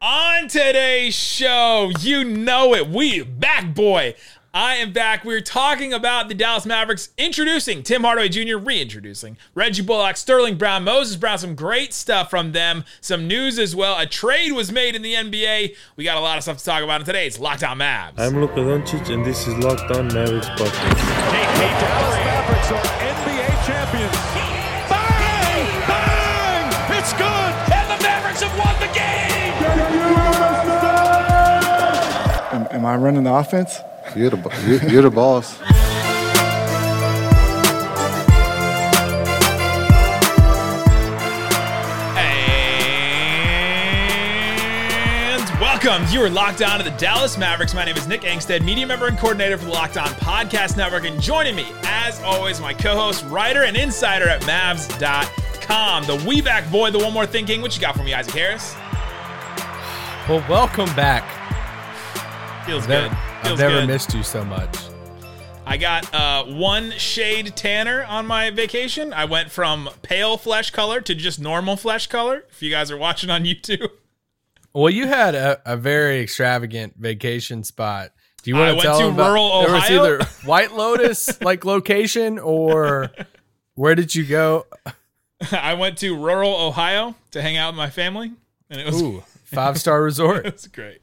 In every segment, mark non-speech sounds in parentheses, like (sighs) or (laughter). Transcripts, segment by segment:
On today's show, you know it, we back, boy. I am back. We're talking about the Dallas Mavericks introducing Tim Hardaway Jr., reintroducing Reggie Bullock, Sterling Brown, Moses Brown. Some great stuff from them. Some news as well. A trade was made in the NBA. We got a lot of stuff to talk about in today's Locked On Mavs. I'm Luka Doncic, and this is Locked On Mavericks podcast. Hey, hey, Dallas Mavericks are NBA I running the offense? You're the, bo- you- you're the boss. And welcome. You are locked on to the Dallas Mavericks. My name is Nick Angstadt, media member and coordinator for the Locked On Podcast Network. And joining me, as always, my co host, writer, and insider at Mavs.com, the We Back boy, the one more thinking. What you got for me, Isaac Harris? Well, welcome back. Feels I've good. never, Feels I've never good. missed you so much. I got uh, one shade tanner on my vacation. I went from pale flesh color to just normal flesh color. If you guys are watching on (laughs) YouTube, Well, you had a, a very extravagant vacation spot. Do you I want to went tell to them about, rural There was Ohio. either (laughs) White Lotus like location or where did you go? I went to rural Ohio to hang out with my family, and it was Ooh, five star resort. (laughs) That's great.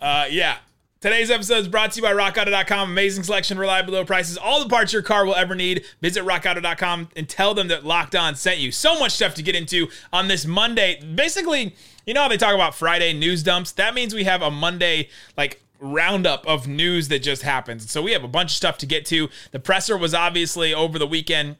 Uh, yeah. Today's episode is brought to you by RockAuto.com. Amazing selection, reliable low prices, all the parts your car will ever need. Visit RockAuto.com and tell them that Locked On sent you. So much stuff to get into on this Monday. Basically, you know how they talk about Friday news dumps? That means we have a Monday, like, roundup of news that just happens. So we have a bunch of stuff to get to. The presser was obviously over the weekend.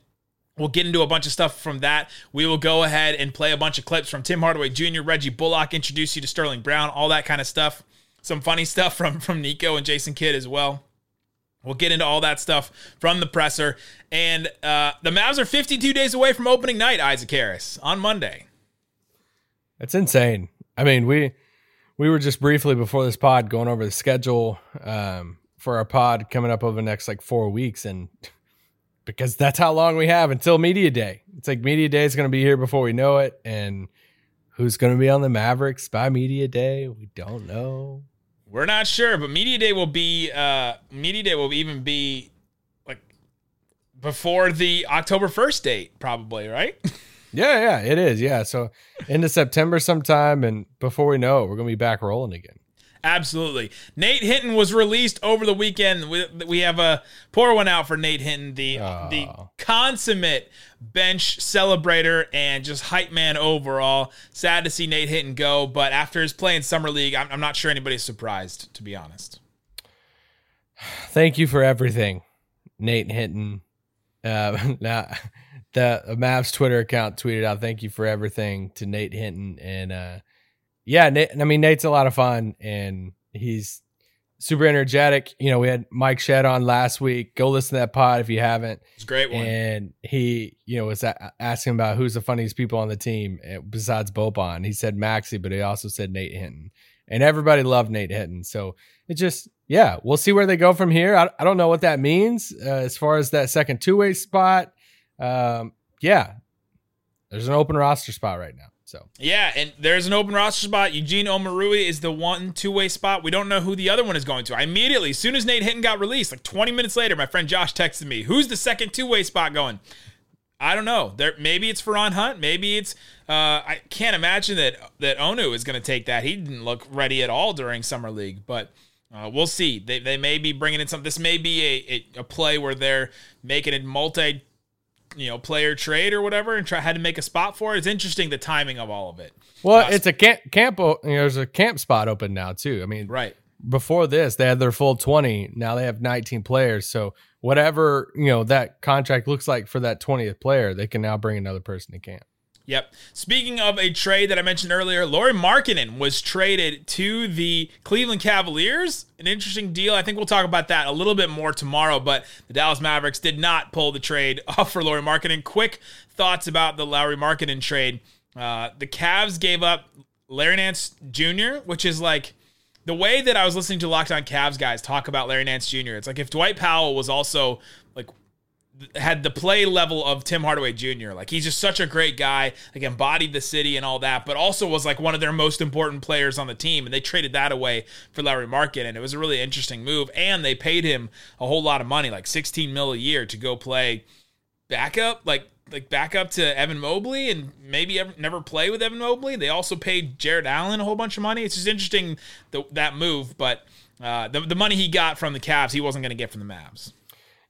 We'll get into a bunch of stuff from that. We will go ahead and play a bunch of clips from Tim Hardaway Jr., Reggie Bullock, introduce you to Sterling Brown, all that kind of stuff. Some funny stuff from from Nico and Jason Kidd as well. We'll get into all that stuff from the presser. And uh, the Mavs are 52 days away from opening night, Isaac Harris, on Monday. It's insane. I mean, we we were just briefly before this pod going over the schedule um, for our pod coming up over the next like four weeks, and (laughs) because that's how long we have until media day. It's like media day is going to be here before we know it, and who's going to be on the Mavericks by media day? We don't know. We're not sure, but media day will be uh, media day will even be like before the October 1st date, probably, right? (laughs) Yeah, yeah, it is. Yeah, so into September sometime, and before we know it, we're going to be back rolling again. Absolutely. Nate Hinton was released over the weekend. We, we have a poor one out for Nate Hinton, the the consummate bench celebrator and just hype man overall. Sad to see Nate Hinton go, but after his play in summer league, I'm, I'm not sure anybody's surprised, to be honest. (sighs) Thank you for everything, Nate Hinton. Uh, (laughs) now, the Mavs Twitter account tweeted out, "Thank you for everything" to Nate Hinton, and uh, yeah, Nate, I mean Nate's a lot of fun, and he's super energetic. You know, we had Mike Shed on last week. Go listen to that pod if you haven't. It's a great one. And he, you know, was a- asking about who's the funniest people on the team eh, besides Boban. He said Maxi, but he also said Nate Hinton, and everybody loved Nate Hinton. So it just, yeah, we'll see where they go from here. I, I don't know what that means uh, as far as that second two way spot. Um, yeah, there's an open roster spot right now. So Yeah, and there's an open roster spot. Eugene Omoruyi is the one two way spot. We don't know who the other one is going to. I immediately, as soon as Nate Hinton got released, like 20 minutes later, my friend Josh texted me, "Who's the second two way spot going?" I don't know. There, maybe it's Feron Hunt. Maybe it's. Uh, I can't imagine that that Onu is going to take that. He didn't look ready at all during summer league, but. Uh, we'll see. They, they may be bringing in some. This may be a, a, a play where they're making a multi you know player trade or whatever and try had to make a spot for it. It's interesting the timing of all of it. well, Uh, it's a camp camp. You know, there's a camp spot open now too. I mean, right. before this they had their full 20 now they have 19 players so whatever you know that contract looks like for that 20th player they can now bring another person to camp Yep. Speaking of a trade that I mentioned earlier, Lauri Markkanen was traded to the Cleveland Cavaliers. An interesting deal. I think we'll talk about that a little bit more tomorrow, but the Dallas Mavericks did not pull the trade (laughs) off for Lauri Markkanen. Quick thoughts about the Lauri Markkanen trade. Uh, the Cavs gave up Larry Nance Jr., which is like the way that I was listening to Locked On Cavs guys talk about Larry Nance Jr. It's like if Dwight Powell was also had the play level of Tim Hardaway Jr. Like he's just such a great guy, like embodied the city and all that, but also was like one of their most important players on the team. And they traded that away for Larry Market, and it was a really interesting move. And they paid him a whole lot of money, like 16 mil a year, to go play backup, like like backup to Evan Mobley, and maybe ever, never play with Evan Mobley. They also paid Jarrett Allen a whole bunch of money. It's just interesting the, that move, but uh, the the money he got from the Cavs, he wasn't going to get from the Mavs.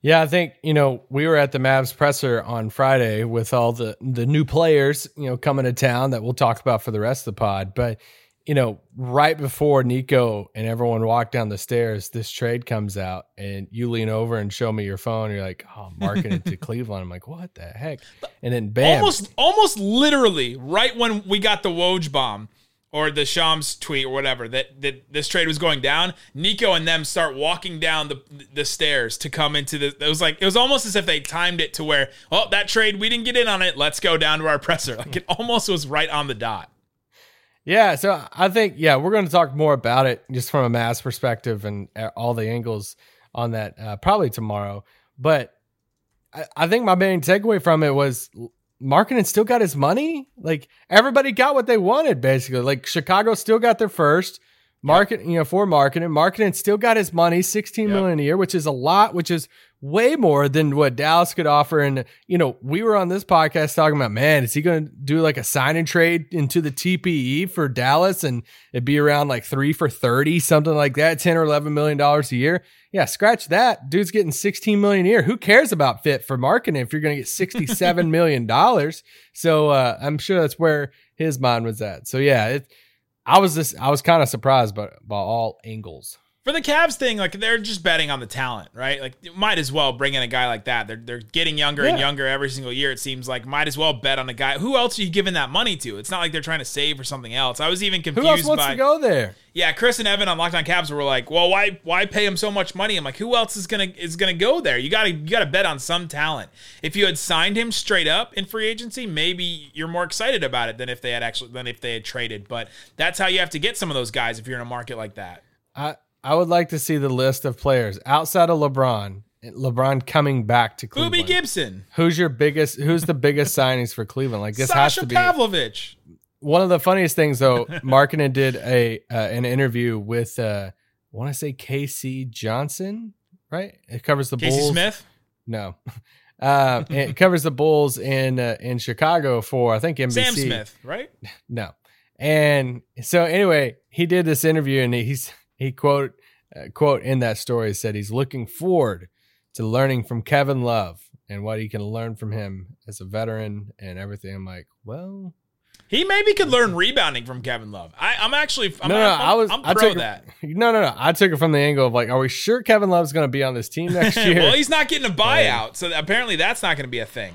Yeah, I think you know we were at the Mavs presser on Friday with all the the new players you know coming to town that we'll talk about for the rest of the pod. But you know, right before Nico and everyone walked down the stairs, this trade comes out, and you lean over and show me your phone. you're like, "Oh, I'm marking it to (laughs) Cleveland." I'm like, "What the heck?" And then bam, almost almost literally right when we got the Woj bomb or the Shams tweet or whatever that, that this trade was going down, Nico and them start walking down the the stairs to come into the. It was like it was almost as if they timed it to where, oh, that trade we didn't get in on it. Let's go down to our presser. Like it almost was right on the dot. Yeah, so I think yeah we're going to talk more about it just from a mass perspective and uh, all the angles on that uh, probably tomorrow. But I, I think my main takeaway from it was Markkanen still got his money. Like everybody got what they wanted, basically. Like Chicago still got their first market, you know, for marketing, Markkanen still got his money, sixteen yep. million a year, which is a lot, which is way more than what Dallas could offer. And you know, we were on this podcast talking about, man, is he going to do like a sign and trade into the TPE for Dallas, and it'd be around like three for thirty, something like that, ten or eleven million dollars a year. Yeah, scratch that. Dude's getting 16 million a year. Who cares about fit for Markkanen if you're going to get 67 (laughs) million dollars? So uh, I'm sure that's where his mind was at. So yeah, it, I was just I was kind of surprised by by all angles for the Cavs thing, like they're just betting on the talent, right? Like might as well bring in a guy like that. They're they're getting younger yeah. and younger every single year. It seems like might as well bet on a guy. Who else are you giving that money to? It's not like they're trying to save for something else. I was even confused. Who else wants by, to go there? Yeah, Chris and Evan on Locked On Cavs were like, "Well, why why pay him so much money?" I'm like, "Who else is gonna is gonna go there? You gotta you gotta bet on some talent. If you had signed him straight up in free agency, maybe you're more excited about it than if they had actually than if they had traded. But that's how you have to get some of those guys if you're in a market like that. I I would like to see the list of players outside of LeBron. LeBron coming back to Cleveland. Boobie Gibson. Who's your biggest? Who's the biggest (laughs) signings for Cleveland? Like this Sasha has to be Pavlovic. One of the funniest things though, Markkanen did a uh, an interview with uh, I want to say K.C. Johnson, right? It covers the Casey Bulls. Smith. No, (laughs) uh, it covers the Bulls in uh, in Chicago for I think NBC. Sam Smith, right? (laughs) No, and so anyway, he did this interview and he's he quote uh, quote in that story said he's looking forward to learning from Kevin Love and what he can learn from him as a veteran and everything. I'm like, well, he maybe could learn rebounding from Kevin Love. I, am actually, I'm, no, no, I'm, I was, I'm I pro took that. It, (laughs) no, no, no. I took it from the angle of like, are we sure Kevin Love's going to be on this team (laughs) next year? well, he's not getting a buyout, so apparently that's not going to be a thing.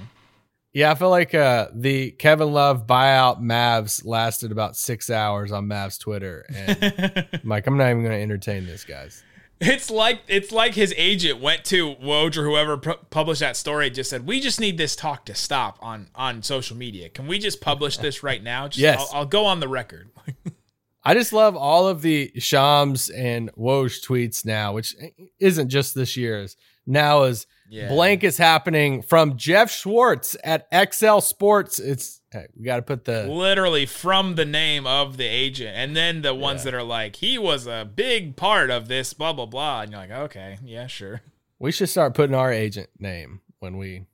Yeah, I feel like uh, the Kevin Love buyout Mavs lasted about six hours on Mavs Twitter, and (laughs) I'm like, I'm not even going to entertain this, guys. It's like it's like his agent went to Woj or whoever pu- published that story. Just said, "We just need this talk to stop on on social media. Can we just publish this right now? Just, yes, I'll, I'll go on the record." (laughs) I just love all of the Shams and Woj tweets now, which isn't just this year's. Now is yeah. blank is happening from Jeff Schwartz at Excel Sports. It's we got to put the literally from the name of the agent, and then the ones yeah. that are like he was a big part of this, blah blah blah, and you're like, okay, yeah, sure. We should start putting our agent name when we.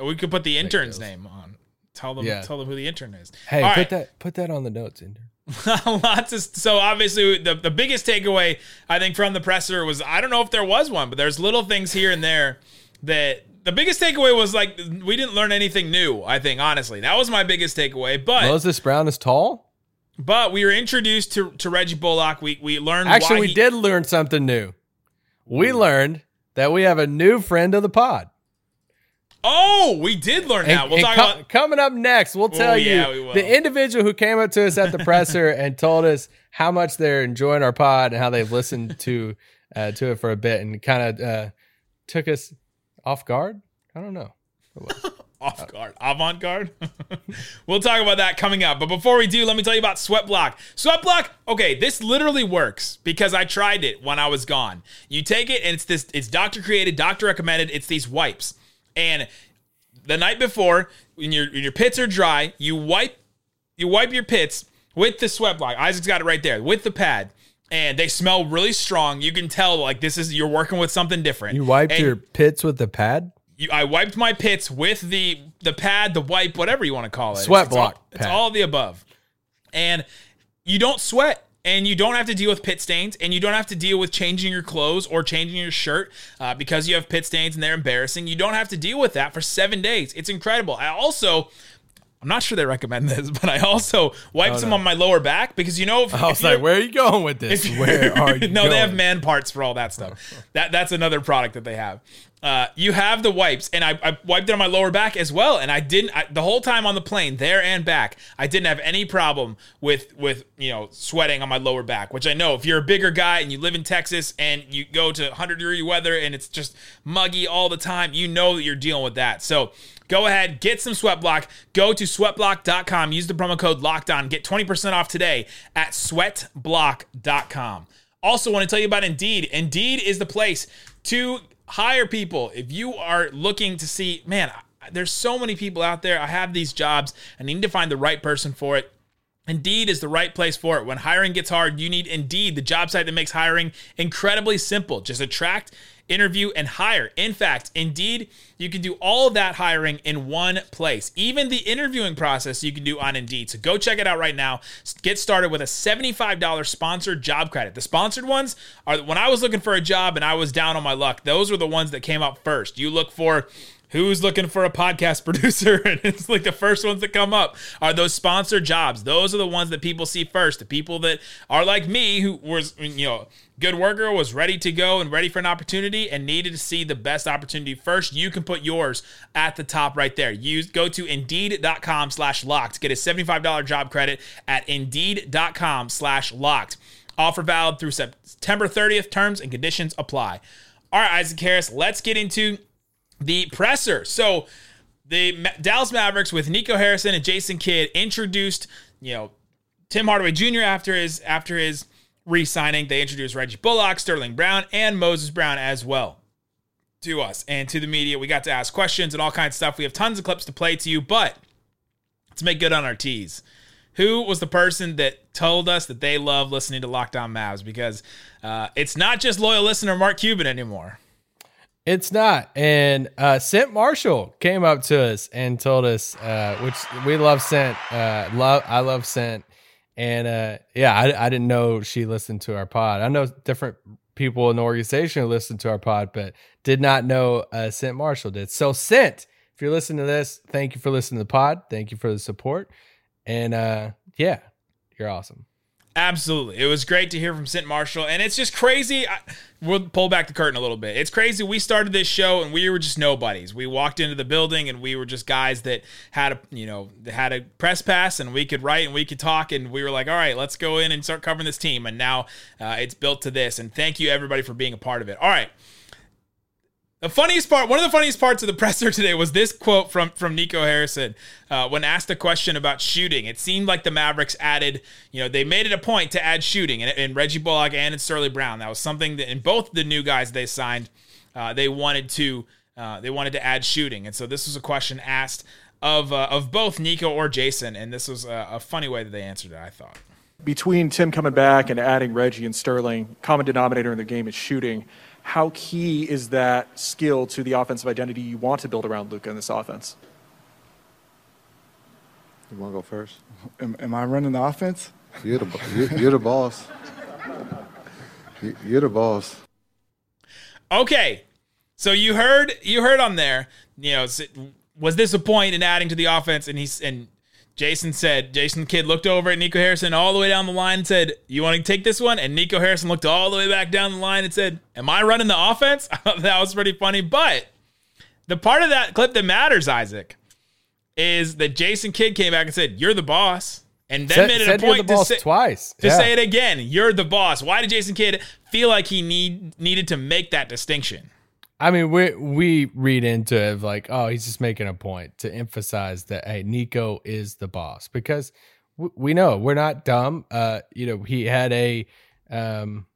We could put the intern's name on. Tell them, yeah. tell them who the intern is. Hey, All put right. that put that on the notes, intern. (laughs) Lots of so obviously the the biggest takeaway I think from the presser was I don't know if there was one, but there's little things here and there that the biggest takeaway was like we didn't learn anything new. I think honestly that was my biggest takeaway. But Moses Brown is tall. But we were introduced to, to Reggie Bullock. We we learned actually we he, did learn something new. We learned that we have a new friend of the pod. Oh, we did learn and, that. We'll talk com- about coming up next. We'll tell oh, you yeah, we the individual who came up to us at the presser (laughs) and told us how much they're enjoying our pod and how they've listened to uh, to it for a bit and kind of uh, took us off guard. I don't know. (laughs) off guard, avant garde. (laughs) we'll talk about that coming up. But before we do, let me tell you about Sweatblock. Sweatblock, okay, this literally works because I tried it when I was gone. You take it and it's this, it's doctor created, doctor recommended. It's these wipes And the night before, when your when your pits are dry, you wipe you wipe your pits with the sweat block. Isaac's got it right there with the pad. And they smell really strong. You can tell like this is you're working with something different. You wiped And your pits with the pad? you, I wiped my pits with the the pad, the wipe, whatever you want to call it. Sweat it's, block It's all, it's all of the above. And you don't sweat. And you don't have to deal with pit stains, and you don't have to deal with changing your clothes or changing your shirt uh, because you have pit stains and they're embarrassing. You don't have to deal with that for seven days. It's incredible. I also, I'm not sure they recommend this, (laughs) but I also wiped oh, some on my lower back because you know, if, I was you're- like, where are you going with this? Where are (laughs) you no, going? they have man parts for all that stuff. that that's another product that they have. Uh, you have the wipes, and I, I wiped it on my lower back as well. And I didn't I, the whole time on the plane, there and back. I didn't have any problem with with you know sweating on my lower back. Which I know if you're a bigger guy and you live in Texas and you go to 100 degree weather and it's just muggy all the time, you know that you're dealing with that. So go ahead, get some sweat block. Go to sweatblock.com. Use the promo code locked on. Get 20% off today at sweatblock.com. Also, want to tell you about Indeed. Indeed is the place to hire people. If you are looking to see, man, there's so many people out there. I have these jobs. I need to find the right person for it. Indeed is the right place for it. When hiring gets hard, you need Indeed, the job site that makes hiring incredibly simple. Just attract, interview, and hire. In fact, Indeed, you can do all of that hiring in one place. Even the interviewing process you can do on Indeed. So go check it out right now. Get started with a $75 sponsored job credit. The sponsored ones are when I was looking for a job and I was down on my luck, those were the ones that came up first. You look for who's looking for a podcast (laughs) producer? And it's like the first ones that come up are those sponsored jobs. Those are the ones that people see first. The people that are like me who was you know good worker was ready to go and ready for an opportunity and needed to see the best opportunity. First you can put yours at the top right there. Use go to indeed.com slash locked. Get a $75 job credit at indeed.com slash locked. Offer valid through september 30th terms and conditions apply. All right isaac harris let's get into the presser. So the Dallas Mavericks with Nico Harrison and Jason Kidd introduced, you know, Tim Hardaway Jr. after his after his re-signing. They introduced Reggie Bullock, Sterling Brown, and Moses Brown as well to us and to the media. We got to ask questions and all kinds of stuff. We have tons of clips to play to you, but let's make good on our teas. Who was the person that told us that they love listening to Locked On Mavs? Because uh, it's not just loyal listener Mark Cuban anymore. It's not. And uh Cynt Marshall came up to us and told us, uh, which we love Cynt. Uh love I love Cynt. And uh yeah, I, I didn't know she listened to our pod. I know different people in the organization who listen to our pod, but did not know uh Cynt Marshall did. So Cynt, if you're listening to this, thank you for listening to the pod. Thank you for the support. And uh yeah, you're awesome. Absolutely. It was great to hear from Cynt Marshall. And it's just crazy. I, we'll pull back the curtain a little bit. It's crazy. We started this show and we were just nobodies. We walked into the building and we were just guys that had a, you know, had a press pass and we could write and we could talk. And we were like, all right, let's go in and start covering this team. And now uh, it's built to this. And thank you everybody for being a part of it. All right. The funniest part, one of the funniest parts of the presser today was this quote from from Nico Harrison uh, when asked a question about shooting. It seemed like the Mavericks added, you know, they made it a point to add shooting, and, and Reggie Bullock and in Sterling Brown. That was something that in both the new guys they signed, uh, they wanted to uh, they wanted to add shooting, and so this was a question asked of uh, of both Nico or Jason, and this was a, a funny way that they answered it. I thought. between Tim coming back and adding Reggie and Sterling, common denominator in the game is shooting. How key is that skill to the offensive identity you want to build around Luka in this offense? You want to go first? Am, am I running the offense? You're the, bo- you- you're the boss. You- You're the boss. Okay, so you heard you heard on there. You know, was this a point in adding to the offense? And he's and Jason said Jason Kidd looked over at Nico Harrison all the way down the line and said, "You want to take this one?" And Nico Harrison looked all the way back down the line and said, "Am I running the offense?" (laughs) That was pretty funny. But the part of that clip that matters, Isaac, is that Jason Kidd came back and said, "You're the boss," and then Said, made it a point to say, twice. to Yeah. say it again. You're the boss. Why did Jason Kidd feel like he need needed to make that distinction? I mean, we we read into it like, oh, he's just making a point to emphasize that hey, Nico is the boss because w- we know we're not dumb. Uh, you know, he had a, um,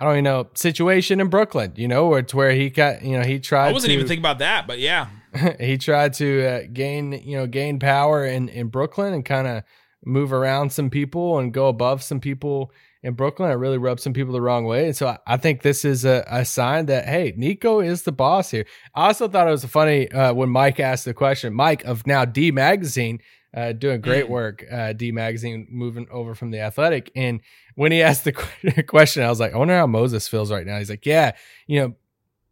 I I don't even know situation in Brooklyn. You know, where it's where he got you know he tried. I wasn't to, even thinking about that, but yeah. (laughs) he tried to uh, gain you know gain power in in Brooklyn and kind of move around some people and go above some people in Brooklyn. It really rubbed some people the wrong way. And so I, I think this is a, a, sign that, hey, Nico is the boss here. I also thought it was funny uh, when Mike asked the question, Mike of now D Magazine, uh, doing great mm. work, uh, D Magazine, moving over from the athletic. And when he (laughs) asked the question, I was like, I wonder how Moses feels right now. He's like, yeah, you know,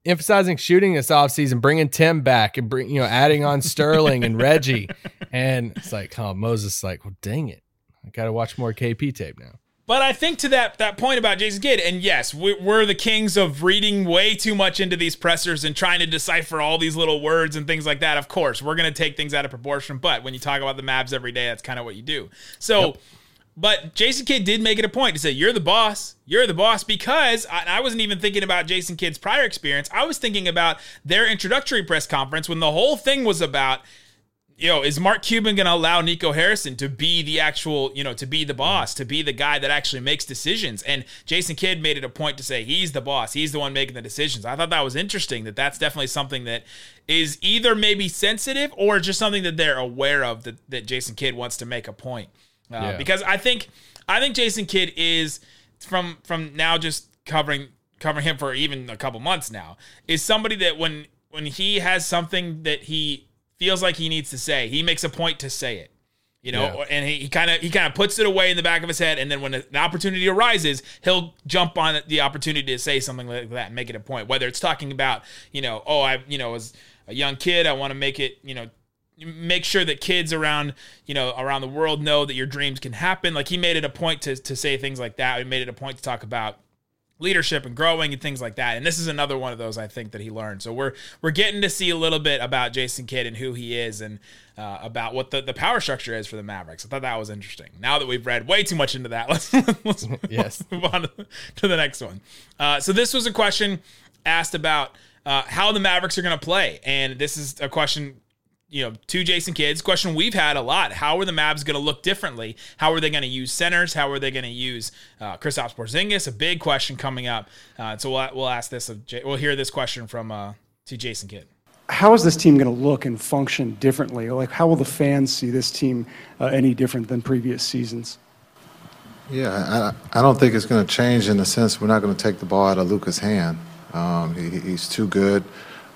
emphasizing shooting this offseason, bringing Tim back and bring, you know, adding on Sterling and Reggie. (laughs) And it's like, oh, Moses like, well, dang it. I got to watch more KP tape now. But I think to that that point about Jason Kidd, and yes, we're the kings of reading way too much into these pressers and trying to decipher all these little words and things like that. Of course, we're going to take things out of proportion. But when you talk about the Mavs every day, that's kind of what you do. So. Yep. But Jason Kidd did make it a point to say, You're the boss. You're the boss because I, I, wasn't even thinking about Jason Kidd's prior experience. I was thinking about their introductory press conference when the whole thing was about know, is Mark Cuban going to allow Nico Harrison to be the actual, you know, to be the boss, to be the guy that actually makes decisions? And Jason Kidd made it a point to say he's the boss, he's the one making the decisions. I thought that was interesting. That that's definitely something that is either maybe sensitive or just something that they're aware of that that Jason Kidd wants to make a point. Uh, yeah. Because I think I think Jason Kidd is from from now just covering covering him for even a couple months now is somebody that when when he has something that he feels like he needs to say. He makes a point to say it. You know, yeah. and he kind of he kind of puts it away in the back of his head, and then when an opportunity arises, he'll jump on the opportunity to say something like that and make it a point. Whether it's talking about, you know, oh, I, you know, as a young kid, I want to make it, you know, make sure that kids around you know around the world know that your dreams can happen like he made it a point to, to say things like that he made it a point to talk about leadership and growing and things like that. And this is another one of those I think that he learned. So we're we're getting to see a little bit about Jason Kidd and who he is and uh, about what the, the power structure is for the Mavericks. I thought that was interesting. Now that we've read way too much into that, (laughs) let's, let's, (laughs) yes. move on to the next one. Uh, so this was a question asked about uh, how the Mavericks are going to play, and this is a question you know, to Jason Kidd's question we've had a lot. How are the Mavs going to look differently? How are they going to use centers? How are they going to use uh, Kristaps Porzingis? A big question coming up. Uh, so we'll, we'll ask this. Of J- we'll hear this question from uh, to Jason Kidd. How is this team going to look and function differently? Like, how will the fans see this team uh, any different than previous seasons? Yeah, I, I don't think it's going to change in the sense we're not going to take the ball out of Luka's hand. Um, he, he's too good.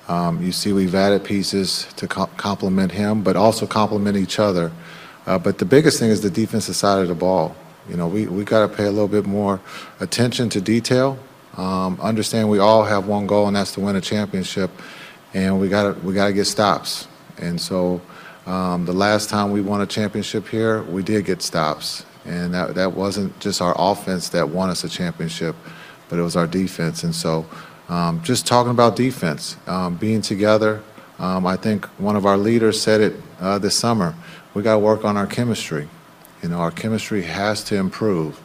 Um, you see, we've added pieces to co- complement him, but also complement each other. Uh, but the biggest thing is the defensive side of the ball. You know, we, we got to pay a little bit more attention to detail. Um, understand we all have one goal, and that's to win a championship, and we got to we got to get stops. And so, um, the last time we won a championship here, we did get stops, and that that wasn't just our offense that won us a championship, but it was our defense. And so, um, just talking about defense, um, being together. Um, I think one of our leaders said it uh, this summer. We got to work on our chemistry. You know, our chemistry has to improve.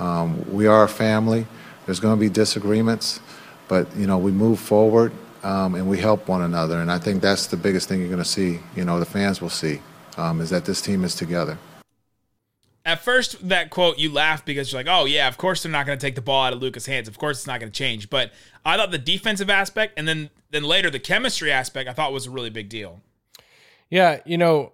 Um, we are a family. There's going to be disagreements, but you know, we move forward um, and we help one another. And I think that's the biggest thing you're going to see. You know, the fans will see um, is that this team is together at first that quote you laugh because you're like, oh yeah, of course they're not going to take the ball out of Luka's hands. Of course it's not going to change. But I thought the defensive aspect and then then later the chemistry aspect I thought was a really big deal. Yeah, you know,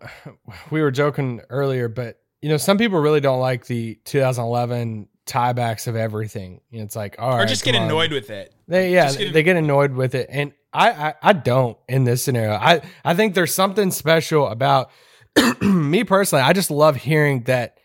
we were joking earlier, but you know, some people really don't like the 2011 tiebacks of everything. You know, it's like, all or right, just get annoyed on. with it. They yeah, get they get annoyed with it, and I, I I don't in this scenario. I I think there's something special about (clears throat) me personally. I just love hearing that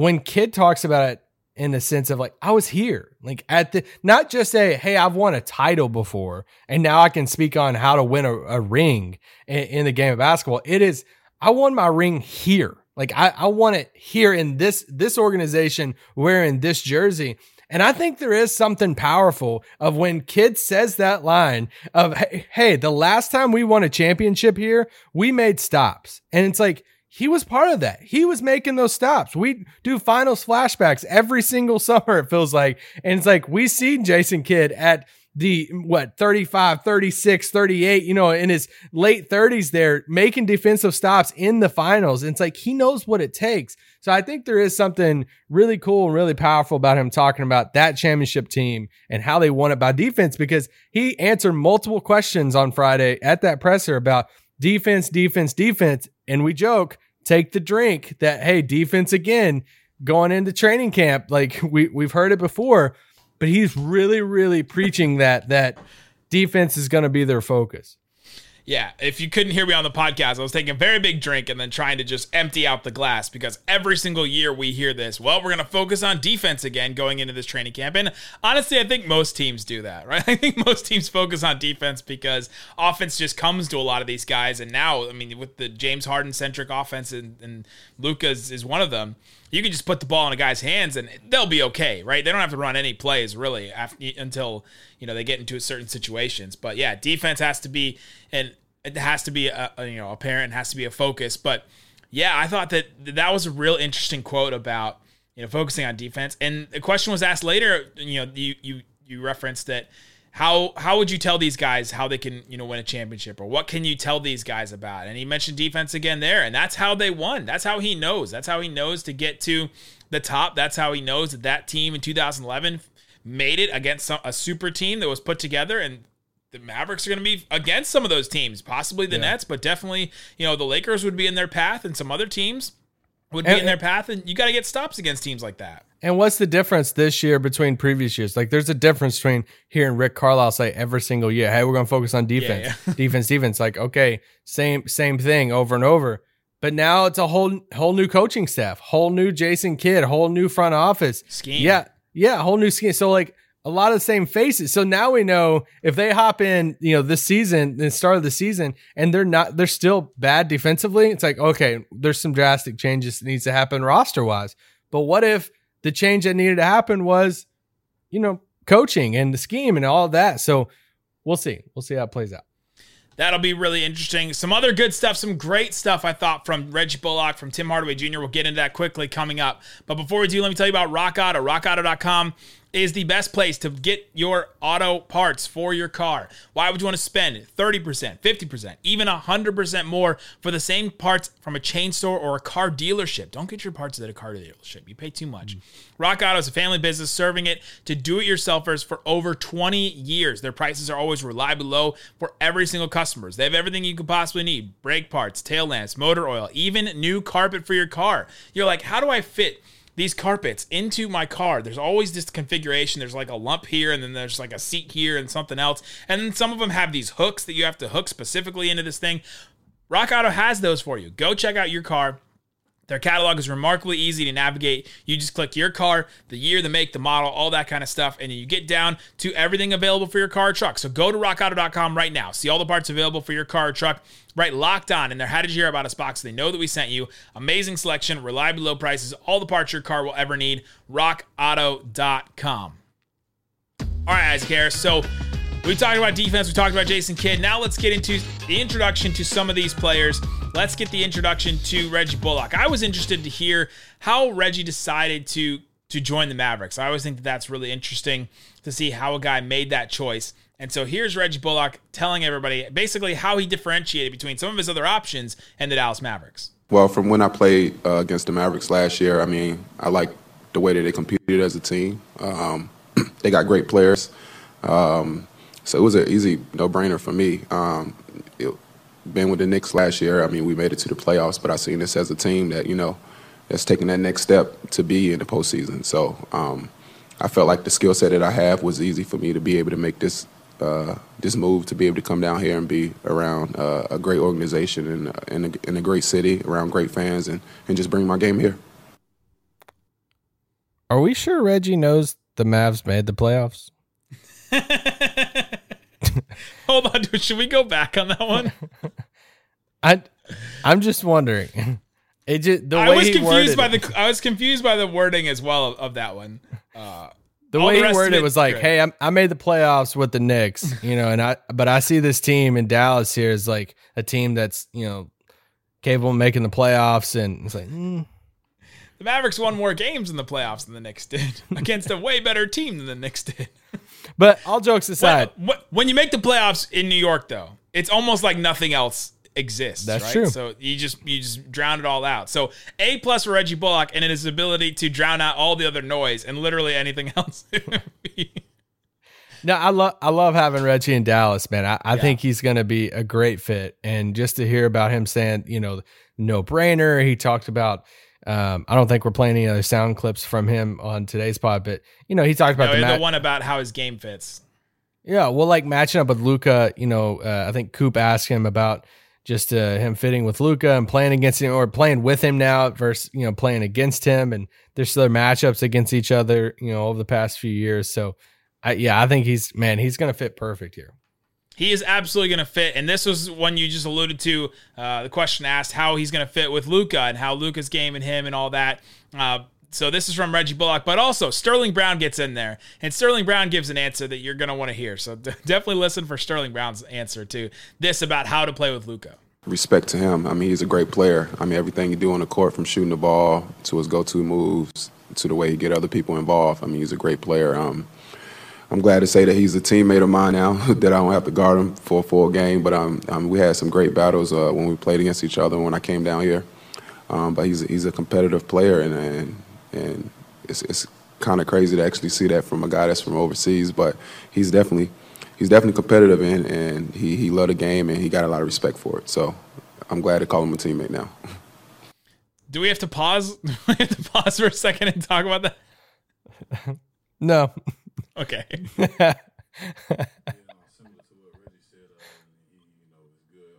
when Kidd talks about it in the sense of like I was here, like at the not just say, hey, I've won a title before, and now I can speak on how to win a, a ring in, in, the game of basketball. It is I won my ring here, like I, I won it here in this this organization wearing this jersey. And I think there is something powerful of when Kidd says that line of, hey, the last time we won a championship here, we made stops. And it's like, he was part of that. He was making those stops. We do finals flashbacks every single (laughs) summer, it feels like. And it's like we see Jason Kidd at the what 35 36 38 you know in his late 30s there making defensive stops in the finals and it's like he knows what it takes so i think there is something really cool and really powerful about him talking about that championship team and how they won it by defense because he answered multiple questions on friday at that presser about defense defense defense and we joke take the drink that hey defense again going into training camp like (laughs) we we've heard it before but he's really, really preaching that that defense is going to be their focus. Yeah, if you couldn't hear me on the podcast, I was taking a very big drink and then trying to just empty out the glass because every single year we hear this. Well, we're going to focus on defense again going into this training camp. And honestly, I think most teams do that, (laughs) right? I think most teams focus on defense because offense just comes to a lot of these guys. And now, I mean, with the James Harden centric offense and, and Luka's is one of them you can just put the ball in a guy's hands and they'll be okay, right? They don't have to run any plays really after, until you know they get into certain situations. But yeah, defense has to be and it has to be a, a you know apparent, has to be a focus. But yeah, I thought that that was a real interesting quote about you know focusing on defense. And the question was asked later. You know, you you you referenced that how how would you tell these guys how they can you know win a championship or what can you tell these guys about and he mentioned defense again there and that's how they won that's how he knows that's how he knows to get to the top that's how he knows that that team in 2011 made it against a super team that was put together and the Mavericks are going to be against some of those teams possibly the yeah. Nets but definitely you know the Lakers would be in their path and some other teams would be and, in their path and you got to get stops against teams like that and what's the difference this year between previous years? Like, there's a difference between hearing Rick Carlisle say every single year, "Hey, we're going to focus on defense, yeah, yeah. defense, defense." Like, okay, same same thing over and over. But now it's a whole whole new coaching staff, whole new Jason Kidd, whole new front office scheme. Yeah, yeah, whole new scheme. So like a lot of the same faces. So now we know if they hop in, you know, this season, the start of the season, and they're not, they're still bad defensively. It's like okay, there's some drastic changes that needs to happen roster wise. But what if the change that needed to happen was, you know, coaching and the scheme and all that. So we'll see. We'll see how it plays out. That'll be really interesting. Some other good stuff, some great stuff I thought from Reggie Bullock, from Tim Hardaway Jr. We'll get into that quickly coming up. But before we do, let me tell you about Rock Auto, rockauto.com is the best place to get your auto parts for your car. Why would you want to spend 30%, 50%, even 100% more for the same parts from a chain store or a car dealership? Don't get your parts at a car dealership. You pay too much. Mm. Rock Auto is a family business serving it to do-it-yourselfers for over 20 years. Their prices are always reliably low for every single customer. They have everything you could possibly need: brake parts, tail lamps, motor oil, even new carpet for your car. You're like, "How do I fit these carpets into my car. There's always this configuration. There's like a lump here, and then there's like a seat here, and something else. And then some of them have these hooks that you have to hook specifically into this thing. Rock Auto has those for you. Go check out your car. Their catalog is remarkably easy to navigate. You just click your car, the year, the make, the model, all that kind of stuff, and you get down to everything available for your car or truck. So go to rockauto.com right now. See all the parts available for your car or truck. Right, locked on in their How Did You Hear About Us box. They know that we sent you. Amazing selection, reliably low prices, all the parts your car will ever need. RockAuto.com. All right, Isaac Harris. So we talked about defense. We talked about Jason Kidd. Now let's get into the introduction to some of these players. Let's get the introduction to Reggie Bullock. I was interested to hear how Reggie decided to to join the Mavericks. I always think that that's really interesting to see how a guy made that choice. And so here's Reggie Bullock telling everybody basically how he differentiated between some of his other options and the Dallas Mavericks. Well, from when I played uh, against the Mavericks last year, I mean, I like the way that they competed as a team. Um, (clears throat) they got great players. Um, so it was an easy no-brainer for me. Um, it, been with the Knicks last year. I mean, we made it to the playoffs, but I seen this as a team that you know that's taking that next step to be in the postseason. So um, I felt like the skill set that I have was easy for me to be able to make this uh, this move to be able to come down here and be around uh, a great organization and uh, in, a, in a great city, around great fans, and and just bring my game here. Are we sure Reggie knows the Mavs made the playoffs? (laughs) (laughs) Hold on, dude. Should we go back on that one? (laughs) I, I'm just wondering. (laughs) It just the I way was confused by it. the I was confused by the wording as well of, of that one. Uh, the way the he worded it was like, great. "Hey, I'm, i made the playoffs with the Knicks, you know, and I but I see this team in Dallas here is like a team that's you know capable of making the playoffs, and it's like." Mm. The Mavericks won more games in the playoffs than the Knicks did against a way better team than the Knicks did. But all jokes aside, When, when you make the playoffs in New York, though, it's almost like nothing else exists. That's right? true. So you just you just drown it all out. So A plus for Reggie Bullock and in his ability to drown out all the other noise and literally anything (laughs) else. No, I love I love having Reggie in Dallas, man. I, I think he's going to be a great fit, and just to hear about him saying, you know, no brainer. He talked about. Um, I don't think we're playing any other sound clips from him on today's pod, but you know, he talked about no, the, the, ma- one about how his game fits. yeah, well, like matching up with Luka. You know, uh, I think Coop asked him about just uh, him fitting with Luka and playing against him or playing with him now versus you know playing against him, and there's other matchups against each other. You know, over the past few years, so. I, yeah, I think he's man. He's going to fit perfect here. He is absolutely going to fit, and this was one you just alluded to. Uh, the question asked how he's going to fit with Luka and how Luka's game and him and all that. Uh, so this is from Reggie Bullock, but also Sterling Brown gets in there, and Sterling Brown gives an answer that you're going to want to hear. So (laughs) definitely listen for Sterling Brown's answer to this about how to play with Luka. Respect to him. I mean, he's a great player. I mean, everything he do on the court, from shooting the ball to his go-to moves to the way he get other people involved. I mean, he's a great player. Um, I'm glad to say that he's a teammate of mine now. (laughs) that I don't have to guard him for a full game. But um, um, we had some great battles uh, when we played against each other when I came down here. Um, but he's he's a competitive player, and and, and it's, it's kind of crazy to actually see that from a guy that's from overseas. But he's definitely he's definitely competitive, and, and he he loved the game, and he got a lot of respect for it. So I'm glad to call him a teammate now. Do we have to pause? (laughs) Do we have to pause for a second and talk about that? (laughs) No. Okay.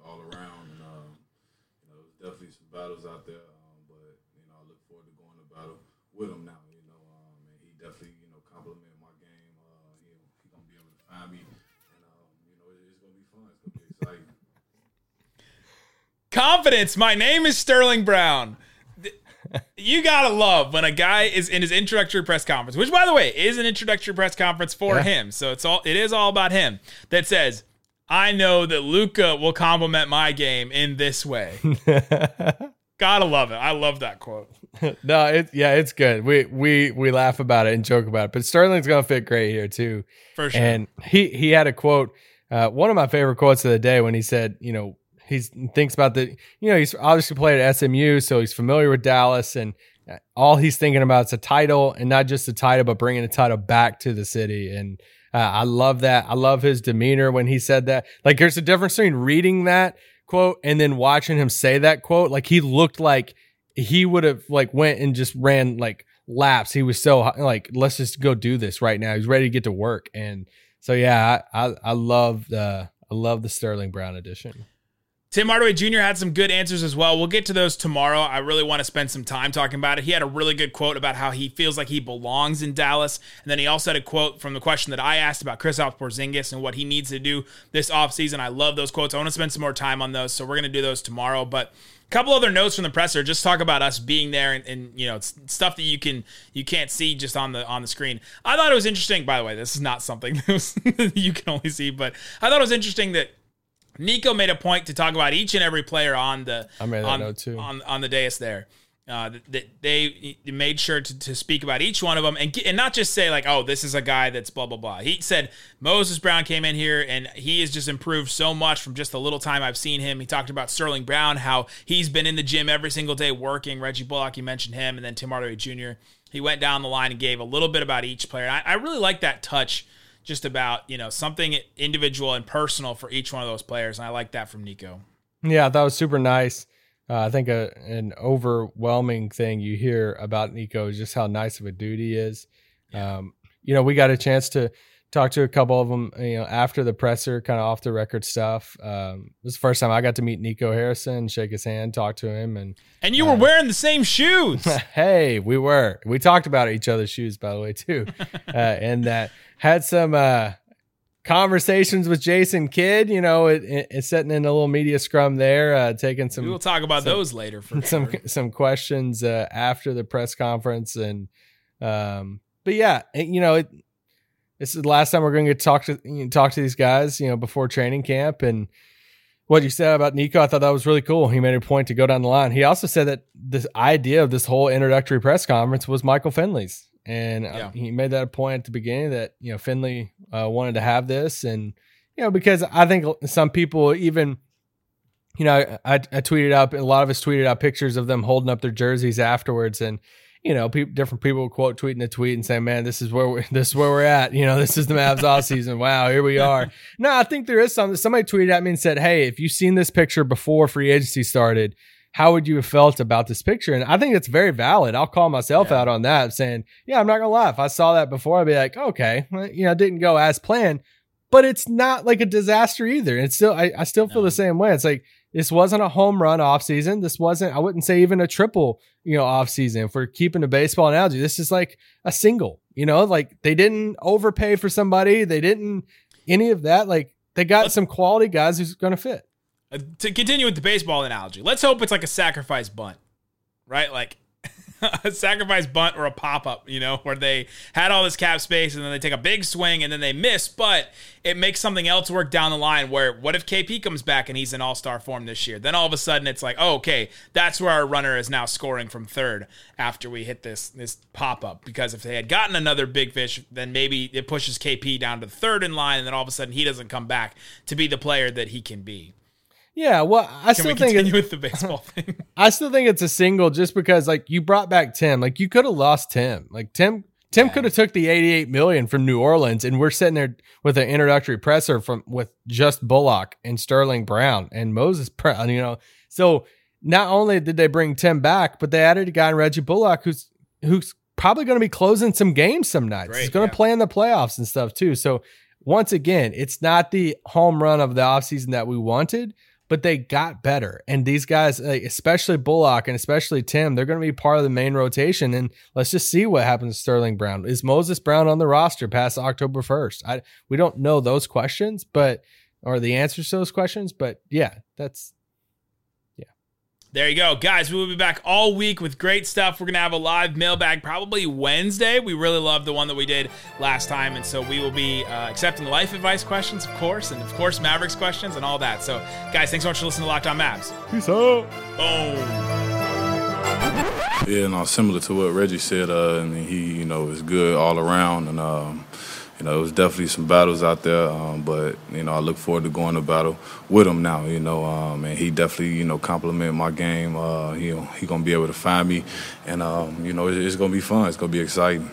all around. And, um, you know, there's definitely some battles out there, um, but you know, I look forward to going to battle with him now. You know, um, and he definitely you know complimented my game. Uh, he, he gonna be able to find me, and um, you know, it, it's gonna be fun. It's gonna be exciting. Confidence. My name is Sterling Brown. You gotta love when a guy is in his introductory press conference, which by the way is an introductory press conference for Yeah. him. So it's all it is all about him. That says, I know that Luka will compliment my game in this way. (laughs) gotta love it. I love that quote. (laughs) no, it yeah, it's good. We we we laugh about it and joke about it, but Sterling's gonna fit great here too. For sure. And he he had a quote, uh, one of my favorite quotes of the day when he said, you know, he's thinks about the, you know, he's obviously played at SMU, so he's familiar with Dallas, and uh, all he's thinking about is a title, and not just a title, but bringing a title back to the city. And uh, I love that. I love his demeanor when he said that. Like, there's a difference between reading that quote and then watching him say that quote. Like, he looked like he would have like went and just ran like laps. He was so like, let's just go do this right now. He's ready to get to work. And so yeah, I I, I love the I love the Sterling Brown edition. Tim Hardaway Jr. had some good answers as well. We'll get to those tomorrow. I really want to spend some time talking about it. He had a really good quote about how he feels like he belongs in Dallas. And then he also had a quote from the question that I asked about Kristaps Porzingis and what he needs to do this offseason. I love those quotes. I want to spend some more time on those. So we're going to do those tomorrow. But a couple other notes from the presser. Just talk about us being there and, and you know stuff that you can you can't see just on the on the screen. I thought it was interesting. By the way, this is not something (laughs) you can only see, but I thought it was interesting that Nico made a point to talk about each and every player on the I made that on, note too. on on the dais there. Uh, that they, they made sure to, to speak about each one of them and get, and not just say like, oh, this is a guy that's blah blah blah. He said Moses Brown came in here and he has just improved so much from just the little time I've seen him. He talked about Sterling Brown, how he's been in the gym every single day working. Reggie Bullock, he mentioned him, and then Tim Hardaway Jr. He went down the line and gave a little bit about each player. I, I really like that touch just about you know something individual and personal for each one of those players and i like that from nico Yeah, that was super nice. Uh, I think a, an overwhelming thing you hear about Nico is just how nice of a dude he is. Um, you know, we got a chance to talk to a couple of them, you know, after the presser, kind of off the record stuff. Um, this is the first time I got to meet Nico Harrison, shake his hand, talk to him, and and you were wearing the same shoes (laughs) hey, we were. We talked about each other's shoes, by the way, too, (laughs) uh, and that had some uh, conversations with Jason Kidd. You know, it, it, it's sitting in a little media scrum there, uh, taking some. we will talk about some- those later for (laughs) some sure. some questions uh, after the press conference, and um, but yeah, it- you know, it, this is the last time we're going to to talk to you know, talk to these guys, you know, before training camp, and what you said about Nico, I thought that was really cool. He made a point to go down the line. He also said that this idea of this whole introductory press conference was Michael Finley's. And uh, he made that a point at the beginning that you know Finley uh, wanted to have this, and you know because I think some people even. You know, I, I tweeted out a lot of us tweeted out pictures of them holding up their jerseys afterwards, and you know, people, different people quote tweeting a tweet and saying, "Man, this is where we're (laughs) this is where we're at." You know, this is the Mavs off season. Wow, here we are. (laughs) No, I think there is something. Somebody tweeted at me and said, "Hey, if you've seen this picture before free agency started, how would you have felt about this picture?" And I think it's very valid. I'll call myself out on that, saying, "Yeah, I'm not gonna lie. If I saw that before, I'd be like, okay, well, you know, it didn't go as planned." But it's not like a disaster either. It's still, I, I still feel the same way. It's like this wasn't a home run off season. This wasn't, I wouldn't say even a triple, you know, off season. If we're keeping the baseball analogy, this is like a single, you know, like they didn't overpay for somebody. They didn't any of that. Like they got some quality guys who's going to fit. Uh, to continue with the baseball analogy, let's hope it's like a sacrifice bunt, right? Like (laughs) a sacrifice bunt or a pop up, you know, where they had all this cap space and then they take a big swing and then they miss, but it makes something else work down the line. Where what if KP comes back and he's in all star form this year? Then all of a sudden it's like, oh, okay, that's where our runner is now scoring from third after we hit this this pop up. Because if they had gotten another big fish, then maybe it pushes KP down to third in line, and then all of a sudden he doesn't come back to be the player that he can be. Yeah, well, I Can still think continue with the baseball (laughs) thing? I still think it's a single just because like you brought back Tim. Like you could have lost Tim. Like Tim Tim could have took the 88 million from New Orleans and we're sitting there with an introductory presser from with just Bullock and Sterling Brown and Moses Brown, you know. So not only did they bring Tim back, but they added a guy in Reggie Bullock who's who's probably going to be closing some games some nights. He's going to yeah. play in the playoffs and stuff too. So once again, it's not the home run of the offseason that we wanted, but they got better. And these guys, especially Bullock and especially Tim, they're going to be part of the main rotation. And let's just see what happens to Sterling Brown. Is Moses Brown on the roster past October 1st? I, we don't know those questions, but, or the answers to those questions, but yeah, that's, There you go. Guys, we will be back all week with great stuff. We're going to have a live mailbag probably Wednesday. We really loved the one that we did last time. And so we will be uh, accepting life advice questions, of course, and of course, Mavericks questions and all that. So, guys, thanks so much for listening to Locked On Mavs. peace out. Boom. Yeah, no, similar to what Reggie said. Uh, I mean, he, you know, is good all around, and um, you know, it was definitely some battles out there. Um, but you know, I look forward to going to battle with him now. You know, um, and he definitely, you know, complimented my game. Uh, he he gonna be able to find me, and um, you know, it's, it's gonna be fun. It's gonna be exciting.